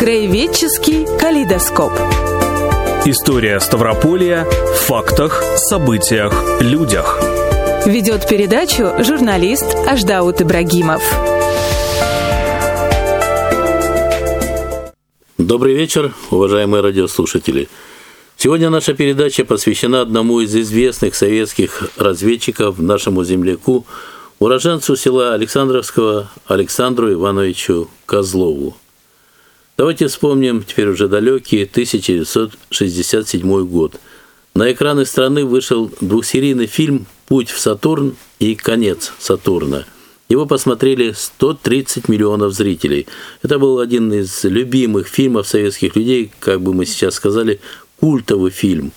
Краеведческий калейдоскоп. История Ставрополья в фактах, событиях, людях. Ведет передачу журналист Аждаут Ибрагимов. Добрый вечер, уважаемые радиослушатели. Сегодня наша передача посвящена одному из известных советских разведчиков, нашему земляку, уроженцу села Александровского Александру Ивановичу Козлову. Давайте вспомним теперь уже далекий 1967 год. На экраны страны вышел двухсерийный фильм «Путь в Сатурн» и «Конец Сатурна». Его посмотрели 130 миллионов зрителей. Это был один из любимых фильмов советских людей, как бы мы сейчас сказали, культовый фильм.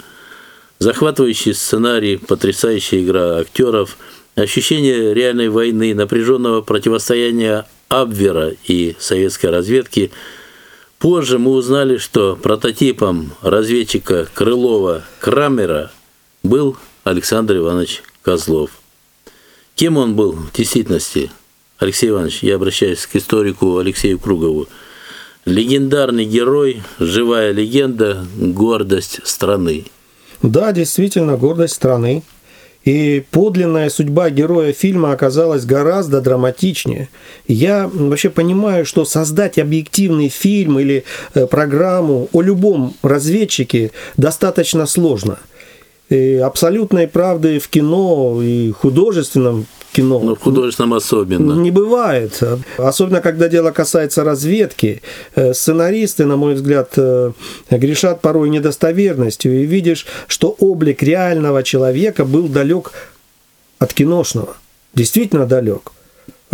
Захватывающий сценарий, потрясающая игра актеров, ощущение реальной войны, напряженного противостояния Абвера и советской разведки – Позже мы узнали, что прототипом разведчика Крылова Крамера был Александр Иванович Козлов. Кем он был в действительности? Алексей Иванович, я обращаюсь к историку Алексею Кругову. Легендарный герой, живая легенда, гордость страны. Да, действительно, гордость страны. И подлинная судьба героя фильма оказалась гораздо драматичнее. Я вообще понимаю, что создать объективный фильм или э, программу о любом разведчике достаточно сложно. И абсолютной правды в кино и художественном кино. Ну, в художественном особенно. Не бывает. Особенно, когда дело касается разведки. Э, сценаристы, на мой взгляд, э, грешат порой недостоверностью. И видишь, что облик реального человека был далек от киношного. Действительно далек.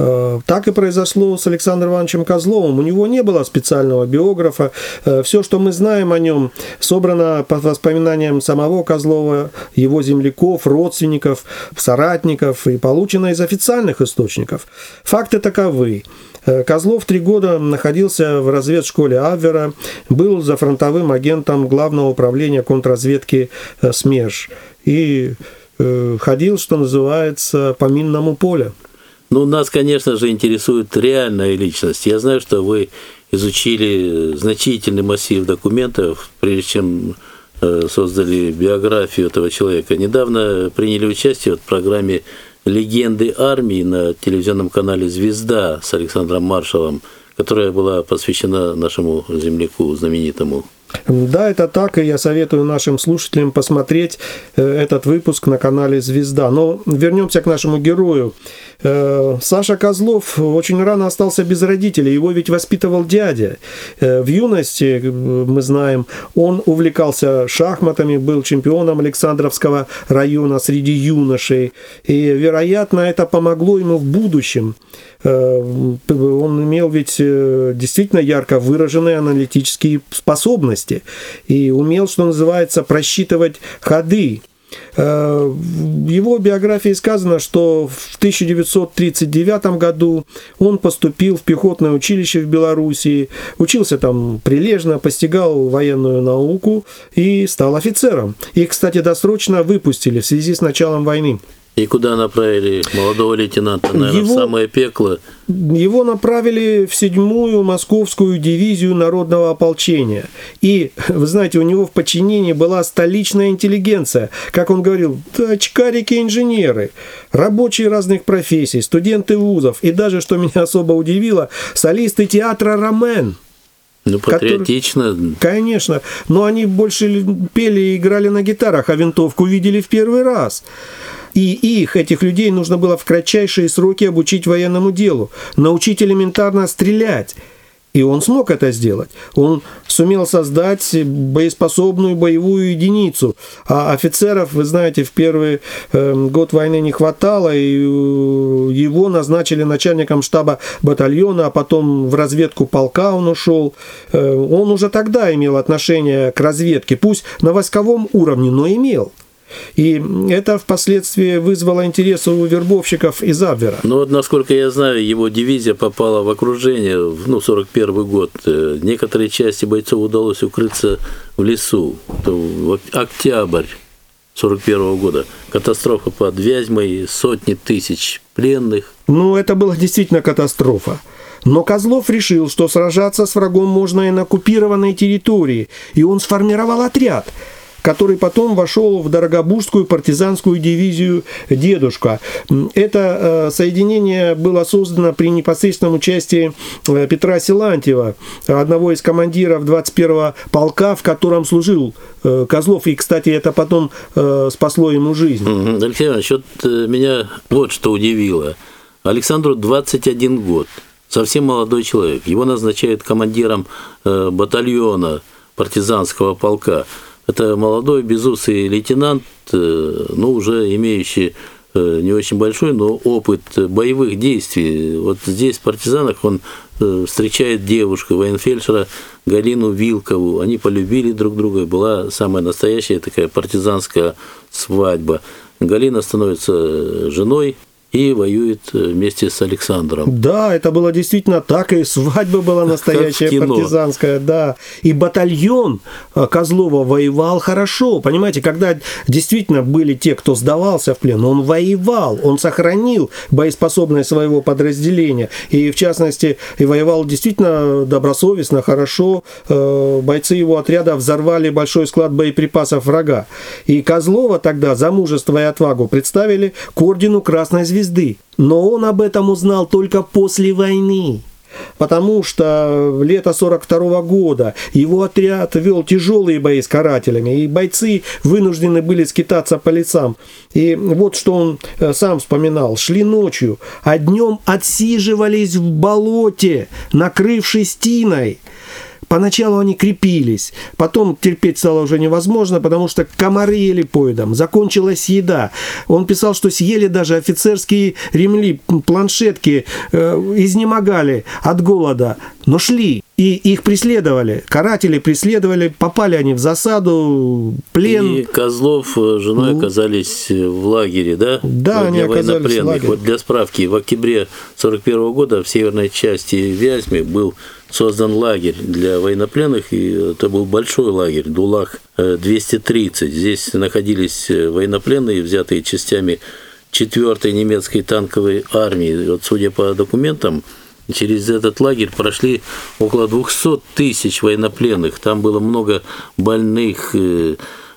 Э, так и произошло с Александром Ивановичем Козловым. У него не было специального биографа. Э, Все, что мы знаем о нем, собрано по воспоминаниям самого Козлова, его земляков, родственников, соратников и получено из официальных источников. Факты таковы. Э, Козлов три года находился в разведшколе Аввера, был за фронтовым агентом Главного управления контрразведки СМЕРШ и ходил, что называется, по минному полю. Ну, нас, конечно же, интересует реальная личность. Я знаю, что вы изучили значительный массив документов, прежде чем э, создали биографию этого человека. Недавно приняли участие в программе «Легенды армии» на телевизионном канале «Звезда» с Александром Маршалом, которая была посвящена нашему земляку знаменитому. Да, это так, и я советую нашим слушателям посмотреть э, этот выпуск на канале «Звезда». Но вернемся к нашему герою. Э, Саша Козлов очень рано остался без родителей, его ведь воспитывал дядя. Э, в юности, мы знаем, он увлекался шахматами, был чемпионом Александровского района среди юношей, и, вероятно, это помогло ему в будущем. Он имел ведь действительно ярко выраженные аналитические способности способности и умел, что называется, просчитывать ходы. Э, в его биографии сказано, что в 1939 году он поступил в пехотное училище в Белоруссии, учился там прилежно, постигал военную науку и стал офицером. И, кстати, досрочно выпустили в связи с началом войны. И куда направили молодого лейтенанта, наверное, его, в самое пекло? Его направили в седьмую московскую дивизию народного ополчения. И, вы знаете, у него в подчинении была столичная интеллигенция. Как он говорил, очкарики-инженеры, рабочие разных профессий, студенты вузов. И даже, что меня особо удивило, солисты театра «Ромен». Ну, патриотично. Который, конечно. Но они больше пели и играли на гитарах, а винтовку видели в первый раз. И их, этих людей, нужно было в кратчайшие сроки обучить военному делу, научить элементарно стрелять. И он смог это сделать. Он сумел создать боеспособную боевую единицу. А офицеров, вы знаете, в первый э, год войны не хватало, и э, его назначили начальником штаба батальона, а потом в разведку полка он ушел. Э, он уже тогда имел отношение к разведке, пусть на войсковом уровне, но имел. И это впоследствии вызвало интерес у вербовщиков из Абвера. Ну вот, насколько я знаю, его дивизия попала в окружение, ну, 41 год. Э, некоторые части бойцов удалось укрыться в лесу. В октябрь 41 года. Катастрофа под Вязьмой, сотни тысяч пленных. Ну, это была действительно катастрофа. Но Козлов решил, что сражаться с врагом можно и на оккупированной территории, и он сформировал отряд – который потом вошел в Дорогобужскую партизанскую дивизию «Дедушка». Это э, соединение было создано при непосредственном участии э, Петра Силантьева, одного из командиров 21-го полка, в котором служил э, Козлов. И, кстати, это потом спасло ему жизнь. Алексей Иванович, вот меня вот что удивило. Александру 21 год, совсем молодой человек. Его назначают командиром батальона партизанского полка. Это молодой безусый лейтенант, э, ну, уже имеющий э, не очень большой, но опыт боевых действий. Вот здесь, в партизанах, он э, встречает девушку, военфельдшера Галину Вилкову. Они полюбили друг друга, была самая настоящая такая партизанская свадьба. Галина становится женой и воюет э, вместе с Александром. Да, это было действительно так, и свадьба была настоящая партизанская, да. И батальон э, Козлова воевал хорошо, понимаете, когда действительно были те, кто сдавался в плен, он воевал, он сохранил боеспособность своего подразделения, и в частности, и воевал действительно добросовестно, хорошо. Э, бойцы его отряда взорвали большой склад боеприпасов врага. И Козлова тогда за мужество и отвагу представили к ордену Красной Звезды звезды. Но он об этом узнал только после войны. Потому что лето 42 года его отряд вел тяжелые бои с карателями, и бойцы вынуждены были скитаться по лицам. И вот что он э, сам вспоминал. Шли ночью, а днем отсиживались в болоте, накрывшись тиной. Поначалу они крепились, потом терпеть стало уже невозможно, потому что комары ели поедом, закончилась еда. Он писал, что съели даже офицерские ремли, планшетки, э, изнемогали от голода, но шли. И их преследовали, каратели преследовали, попали они в засаду, плен. И Козлов с женой ну, оказались в лагере, да? Да, они оказались в лагере. Вот для справки, в октябре 41 года в северной части Вязьмы был создан лагерь для военнопленных, и это был большой лагерь, Дулах 230. Здесь находились э, военнопленные, взятые частями 4-й немецкой танковой армии. Вот, судя по документам, через этот лагерь прошли около 200 тысяч военнопленных. Там было много больных, э,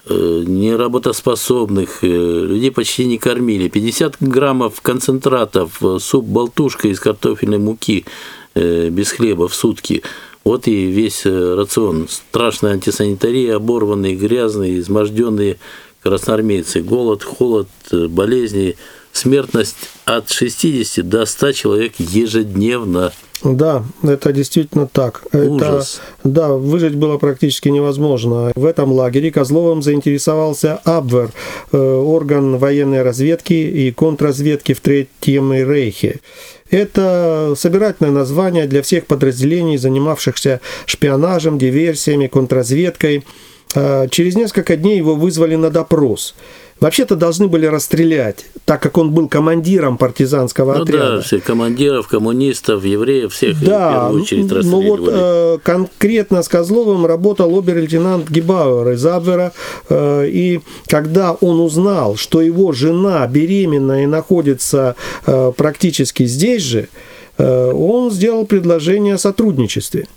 э, неработоспособных, людей почти не кормили. 50 граммов концентратов, суп болтушка из картофельной муки – Э, без хлеба в сутки. Вот и весь э, рацион. Страшная антисанитария, оборванные, грязные, изможденные красноармейцы. Голод, холод, э, болезни, смертность от 60 до 100 человек ежедневно. Да, это действительно так. Ужас. Это, да, выжить было практически невозможно. В этом лагере Козловым заинтересовался Абвер, орган военной разведки и контрразведки в Третьем Рейхе. Это собирательное название для всех подразделений, занимавшихся шпионажем, диверсиями, контрразведкой. А, через несколько дней его вызвали на допрос. Вообще-то должны были расстрелять, так как он был командиром партизанского ну отряда. Да, всех командиров, коммунистов, евреев, всех да, в первую очередь расстреливали. Ну вот э, конкретно с Козловым работал обер-лейтенант Гибауэр из Абвера, э, и когда он узнал, что его жена беременна и находится э, практически здесь же, э, он сделал предложение о сотрудничестве.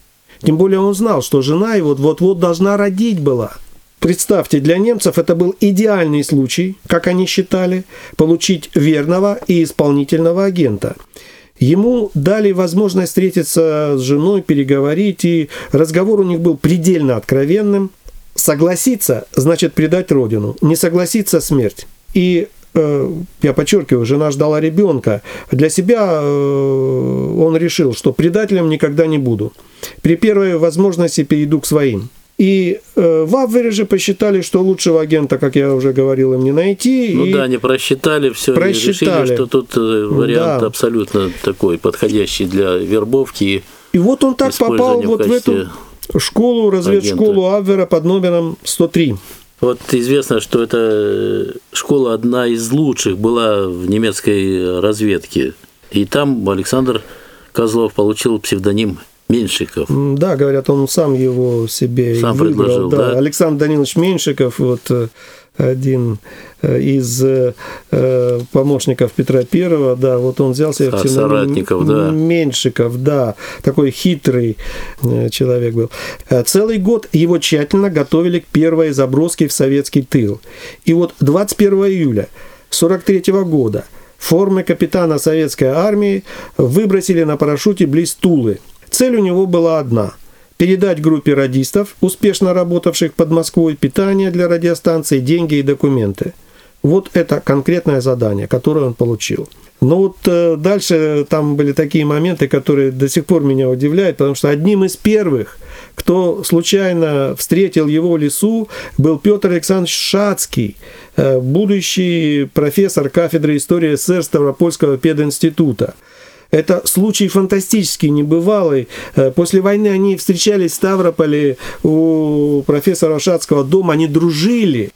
Тем более он знал, что жена его вот-вот должна родить была – Представьте, для немцев это был идеальный случай, как они считали, получить верного и исполнительного агента. Ему дали возможность встретиться с женой, переговорить, и разговор у них был предельно откровенным. Согласиться значит предать родину, не согласиться – смерть. И э, я подчеркиваю, жена ждала ребенка. Для себя э, он решил, что предателем никогда не буду. При первой возможности перейду к своим. И э, в Абвере же посчитали, что лучшего агента, как я уже говорил, им не найти. Ну и да, они просчитали все, просчитали. решили, что тут э, вариант да. абсолютно такой, подходящий для вербовки. И вот он так попал в вот в эту школу, разведшколу агента. Абвера под номером 103. Вот известно, что эта школа одна из лучших была в немецкой разведке. И там Александр Козлов получил псевдоним Меньшиков. Да, говорят, он сам его себе сам выбрал. Предложил, да. да. Александр Данилович Меньшиков, вот э, один э, из э, помощников Петра Первого, да, вот он взял себе в соратников, да. Меньшиков, да, такой хитрый человек был. Целый год его тщательно готовили к первой заброске в советский тыл. И вот 21 июля 43 года формы капитана советской армии выбросили на парашюте близ Тулы. Цель у него была одна – передать группе радистов, успешно работавших под Москвой, питание для радиостанции, деньги и документы. Вот это конкретное задание, которое он получил. Но вот э, дальше там были такие моменты, которые до сих пор меня удивляют, потому что одним из первых, кто случайно встретил его в лесу, был Петр Александрович Шацкий, э, будущий профессор кафедры истории СССР Ставропольского пединститута. Это случай фантастический, небывалый. Э, после войны они встречались в Ставрополе у профессора Шацкого дома, они дружили.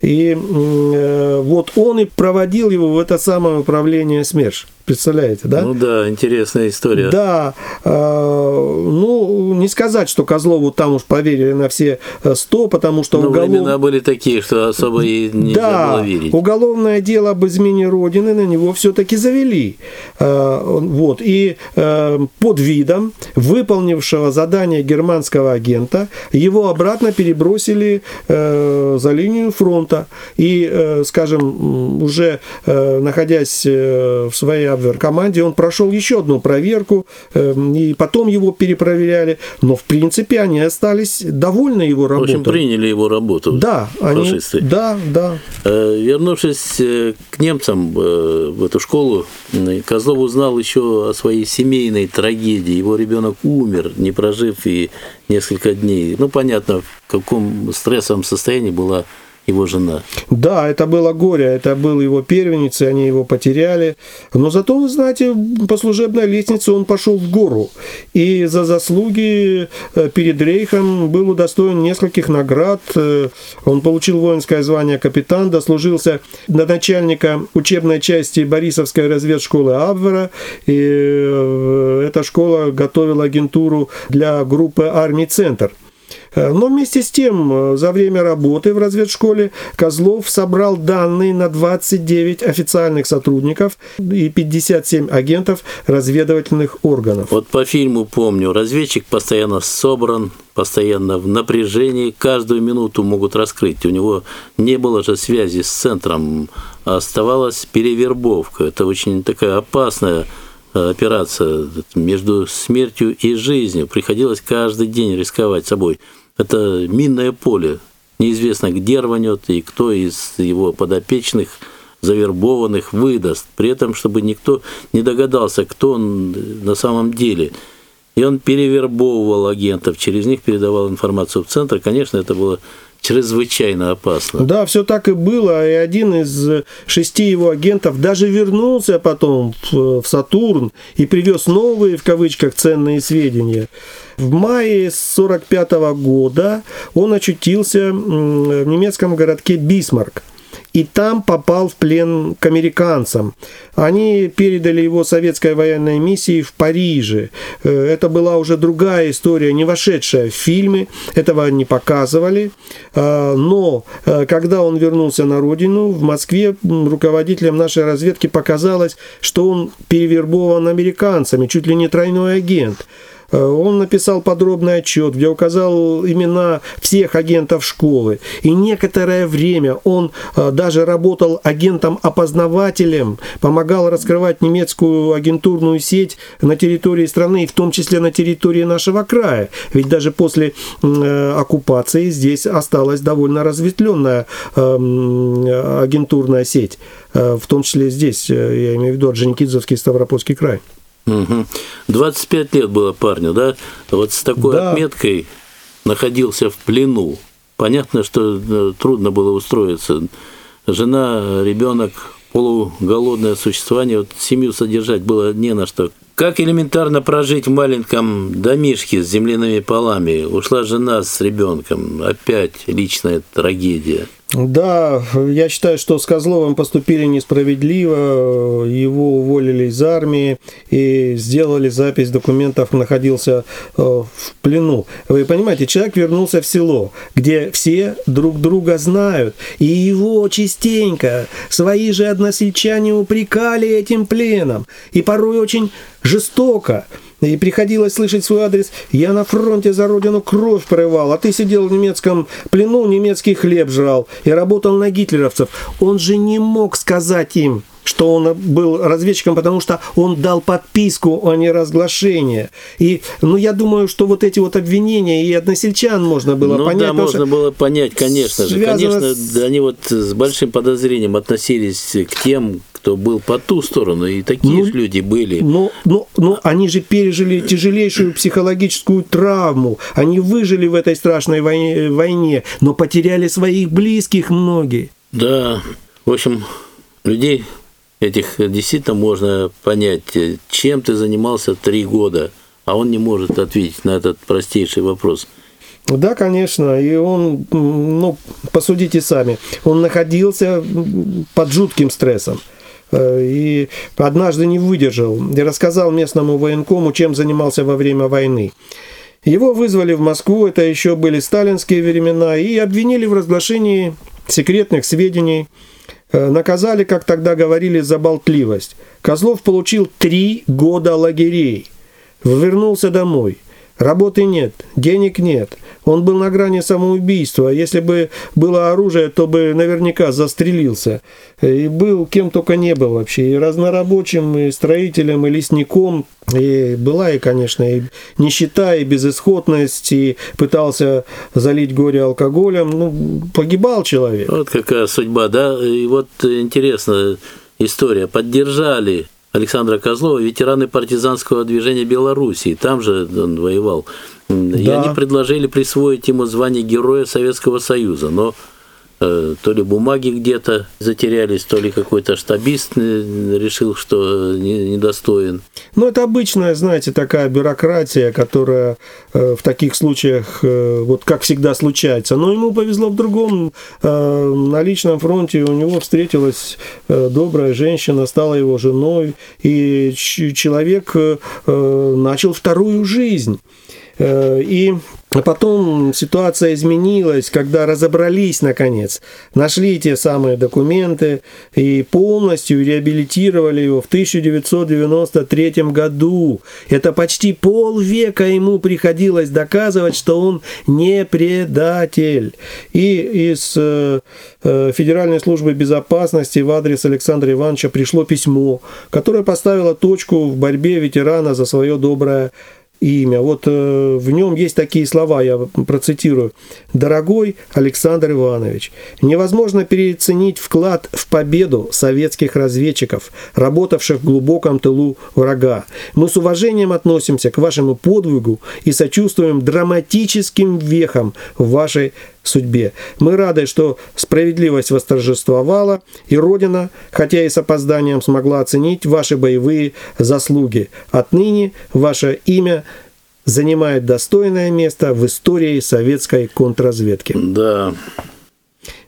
И э, вот он и проводил его в это самое управление СМЕРШ. Представляете, да? Ну да, интересная история. Да. Э, ну, не сказать, что Козлову там уж поверили на все э, сто, потому что Но уголов... времена были такие, что особо и нельзя да, было верить. уголовное дело об измене Родины на него все-таки завели. Э, вот. И под видом выполнившего задание германского агента его обратно перебросили за линию фронта. И, скажем, уже находясь в своей команде, он прошел еще одну проверку, эм, и потом его перепроверяли, но в принципе они остались довольны его работой. В общем, приняли его работу. Да, они, да, да. Э, вернувшись э, к немцам э, в эту школу, Козлов узнал еще о своей семейной трагедии. Его ребенок умер, не прожив и несколько дней. Ну, понятно, в каком стрессовом состоянии была его жена. Да, это было горе, это был его первенец, и они его потеряли. Но зато, вы знаете, по служебной лестнице он пошел в гору. И за заслуги э, перед Рейхом был удостоен нескольких наград. Э, он получил воинское звание капитан, дослужился до начальника учебной части Борисовской разведшколы Абвера. И э, эта школа готовила агентуру для группы армий «Центр». Э, но вместе с тем, э, за время работы в разведшколе Козлов собрал данные на 29 официальных сотрудников и 57 агентов разведывательных органов. Вот по фильму помню, разведчик постоянно собран, постоянно в напряжении, каждую минуту могут раскрыть. У него не было же связи с центром, оставалась перевербовка. Это очень такая опасная операция между смертью и жизнью. Приходилось каждый день рисковать собой. Это минное поле. Неизвестно, где рванет и кто из его подопечных завербованных выдаст. При этом, чтобы никто не догадался, кто он на самом деле. И он перевербовывал агентов, через них передавал информацию в центр. Конечно, это было чрезвычайно опасно. Да, все так и было. И один из шести его агентов даже вернулся потом в Сатурн и привез новые, в кавычках, ценные сведения. В мае 1945 года он очутился в немецком городке Бисмарк и там попал в плен к американцам. Они передали его советской военной миссии в Париже. Э, это была уже другая история, не вошедшая в фильмы, этого не показывали. А, но э, когда он вернулся на родину, в Москве руководителям нашей разведки показалось, что он перевербован американцами, чуть ли не тройной агент. Э, он написал подробный отчет, где указал имена всех агентов школы. И некоторое время он э, даже работал агентом-опознавателем, помогал раскрывать немецкую агентурную сеть на территории страны, в том числе на территории нашего края. Ведь даже после э, оккупации здесь осталась довольно разветвленная агентурная сеть, в том числе здесь, я имею в виду Орджоникидзевский Ставропольский край. Угу. 25 лет было парню, да? Вот с такой да. отметкой находился в плену. Понятно, что э, трудно было устроиться. Жена, ребенок, полуголодное существование, вот семью содержать было не на что. Как элементарно прожить в маленьком домишке с земляными полами? Ушла жена с ребенком. Опять личная трагедия. Да, я считаю, что с Козловым поступили несправедливо. Его уволили из армии и сделали запись документов, находился э, в плену. Вы понимаете, человек вернулся в село, где все друг друга знают. И его частенько свои же односельчане упрекали этим пленом. И порой очень жестоко. И приходилось слышать свой адрес «Я на фронте за родину кровь прорывал, а ты сидел в немецком плену, немецкий хлеб жрал и работал на гитлеровцев». Он же не мог сказать им, что он был разведчиком, потому что он дал подписку о неразглашении. И, ну, я думаю, что вот эти вот обвинения и односельчан можно было ну, понять. да, можно было понять, конечно же. Конечно, с... они вот с большим подозрением относились к тем, кто был по ту сторону, и такие ну, же люди были. Ну, ну, ну, они же пережили тяжелейшую психологическую травму, они выжили в этой страшной войне, войне но потеряли своих близких многие. Да, в общем, людей этих действительно можно понять, чем ты занимался три года, а он не может ответить на этот простейший вопрос. Да, конечно, и он, ну, посудите сами, он находился под жутким стрессом э, и однажды не выдержал и рассказал местному военкому, чем занимался во время войны. Его вызвали в Москву, это еще были сталинские времена, и обвинили в разглашении секретных сведений Э, наказали, как тогда говорили, за болтливость. Козлов получил три года лагерей. Вернулся домой. Работы нет, денег нет. Он был на грани самоубийства. Если бы было оружие, то бы наверняка застрелился. И был кем только не был вообще. И разнорабочим, и строителем, и лесником. И была и, конечно, и нищета, и безысходность, и пытался залить горе алкоголем. Ну, погибал человек. Вот какая судьба, да? И вот интересная история. Поддержали Александра Козлова, ветераны партизанского движения Белоруссии, там же он воевал. Да. И они предложили присвоить ему звание Героя Советского Союза, но то ли бумаги где-то затерялись, то ли какой-то штабист э, решил, что недостоин. Ну, это обычная, знаете, такая бюрократия, которая э, в таких случаях, вот как всегда, случается. Но ему повезло в другом. На личном фронте у него встретилась добрая женщина, стала его женой, и человек начал вторую жизнь. И а потом ситуация изменилась, когда разобрались наконец, нашли те самые документы и полностью реабилитировали его в 1993 году. Это почти полвека ему приходилось доказывать, что он не предатель. И из э, э, Федеральной службы безопасности в адрес Александра Ивановича пришло письмо, которое поставило точку в борьбе ветерана за свое доброе имя. Вот э, в нем есть такие слова, я процитирую. «Дорогой Александр Иванович, невозможно переоценить вклад в победу советских разведчиков, работавших в глубоком тылу врага. Мы с уважением относимся к вашему подвигу и сочувствуем драматическим вехам в вашей судьбе. Мы рады, что справедливость восторжествовала, и Родина, хотя и с опозданием, смогла оценить ваши боевые заслуги. Отныне ваше имя занимает достойное место в истории советской контрразведки. Да.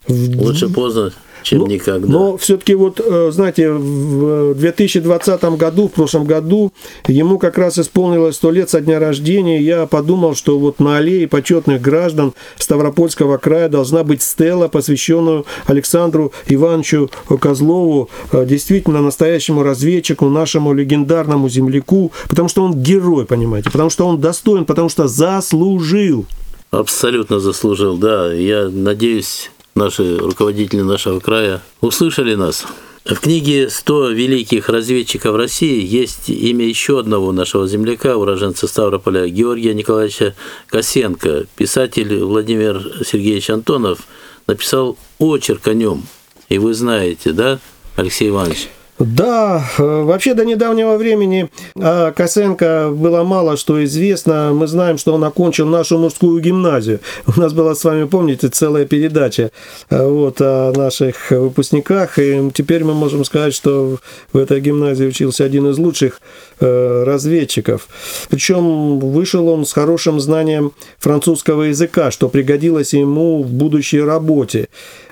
Лучше поздно, чем но, никогда. Но все-таки вот, э, знаете, в 2020 году, в прошлом году, ему как раз исполнилось 100 лет со дня рождения. Я подумал, что вот на аллее почетных граждан Ставропольского края должна быть стела, посвященную Александру Ивановичу Козлову, э, действительно настоящему разведчику, нашему легендарному земляку, потому что он герой, понимаете, потому что он достоин, потому что заслужил. Абсолютно заслужил, да. Я надеюсь, наши руководители нашего края услышали нас. В книге «100 великих разведчиков России» есть имя еще одного нашего земляка, уроженца Ставрополя, Георгия Николаевича Косенко. Писатель Владимир Сергеевич Антонов написал очерк о нем. И вы знаете, да, Алексей Иванович? Да, э, вообще до недавнего времени о Косенко было мало что известно. Мы знаем, что он окончил нашу мужскую гимназию. У нас была с вами, помните, целая передача э, вот, о наших выпускниках. И теперь мы можем сказать, что в этой гимназии учился один из лучших э, разведчиков. Причем вышел он с хорошим знанием французского языка, что пригодилось ему в будущей работе.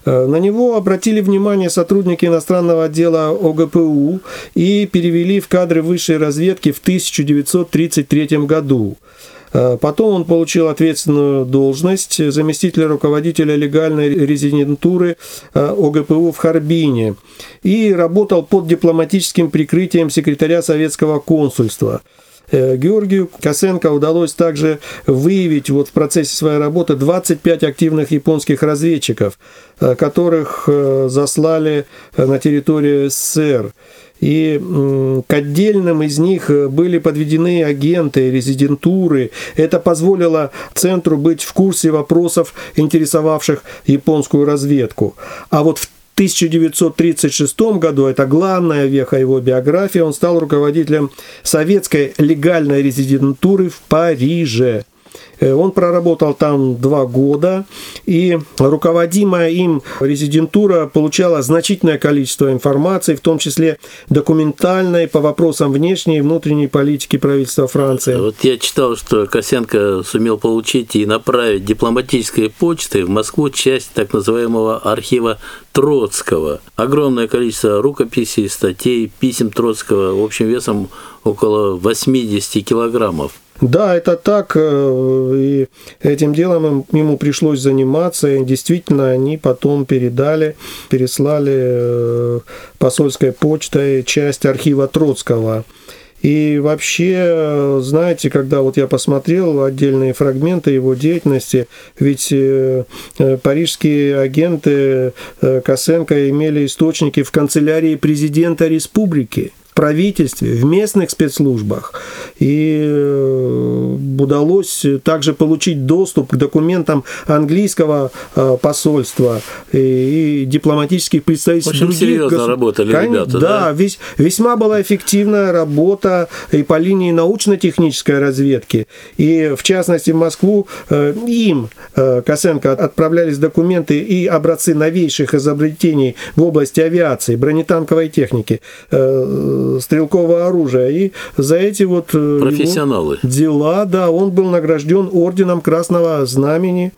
Э, на него обратили внимание сотрудники иностранного отдела ОГПУ и перевели в кадры высшей разведки в 1933 году. Э, потом он получил ответственную должность заместителя руководителя легальной резидентуры э, ОГПУ в Харбине и работал под дипломатическим прикрытием секретаря советского консульства – Георгию Косенко удалось также выявить вот в процессе своей работы 25 активных японских разведчиков, э, которых э, заслали на территорию СССР. И к отдельным из них были подведены агенты, резидентуры. Это позволило центру быть в курсе вопросов, интересовавших японскую разведку. А вот в 1936 году, это главная веха его биографии, он стал руководителем советской легальной резидентуры в Париже. Э, он проработал там два года, и руководимая им резидентура получала значительное количество информации, в том числе документальной по вопросам внешней и внутренней политики правительства Франции. Вот я читал, что Косенко сумел получить и направить дипломатической почтой в Москву часть так называемого архива Троцкого. Огромное количество рукописей, статей, писем Троцкого общим весом около 80 килограммов. Да, это так, э, и этим делом ему пришлось заниматься, и действительно они потом передали, переслали э, посольской почтой часть архива Троцкого. И вообще, знаете, когда вот я посмотрел отдельные фрагменты его деятельности, ведь э, парижские агенты Косенко имели источники в канцелярии президента республики правительстве, в местных спецслужбах. И э, удалось также получить доступ к документам английского э, посольства и, дипломатических представительств общем, других серьезно государств. работали Кон... ребята, да? Да, весь, весьма была эффективная работа и по линии научно-технической разведки. И, в частности, в Москву э, им, Косенко, отправлялись документы и образцы новейших изобретений в области авиации, бронетанковой техники, стрелкового оружия. И за эти вот э, профессионалы дела, да, он был награжден орденом Красного Знамени.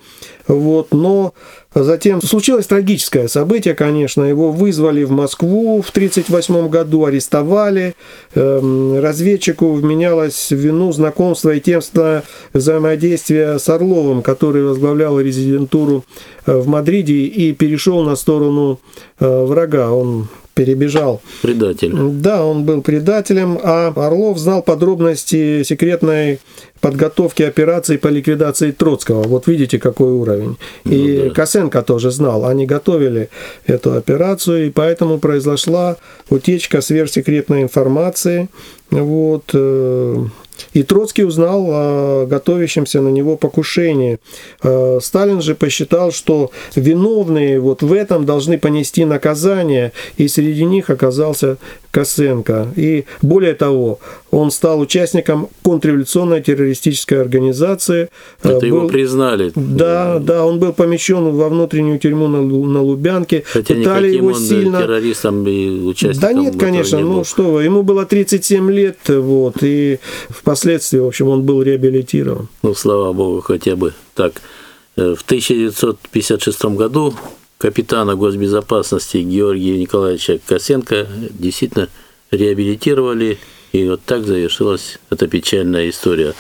Вот, но Затем случилось трагическое событие, конечно. Его вызвали в Москву в 1938 году, арестовали. Эм, разведчику вменялось в вину знакомство и темство взаимодействия с Орловым, который возглавлял резидентуру э, в Мадриде и перешел на сторону э, врага. Он перебежал. Предатель. Да, он был предателем, а Орлов знал подробности секретной подготовки операции по ликвидации Троцкого. Вот видите, какой уровень. Ну, и да. Косенко тоже знал. Они готовили эту операцию, и поэтому произошла утечка сверхсекретной информации. Вот, э, и Троцкий узнал о готовящемся на него покушении. Э, Сталин же посчитал, что виновные вот в этом должны понести наказание, и среди них оказался Косенко. И более того, он стал участником контрреволюционной террористической организации. Это был, его признали. Да, да, он был помещен во внутреннюю тюрьму на, на Лубянке. Хотя Пытали его он сильно. террористом и участником. Да нет, конечно, не ну что вы, ему было 37 лет, вот, и впоследствии, в общем, он был реабилитирован. Ну, слава богу, хотя бы так. Э, в 1956 году капитана госбезопасности Георгия Николаевича Косенко действительно реабилитировали, и вот так завершилась эта печальная история.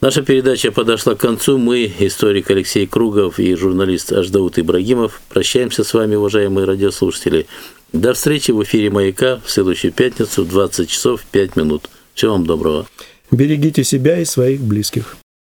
Наша передача подошла к концу. Мы, историк Алексей Кругов и журналист Аждаут Ибрагимов, прощаемся с вами, уважаемые радиослушатели. До встречи в эфире «Маяка» в следующую пятницу в 20 часов 5 минут. Всего вам доброго. Берегите себя и своих близких.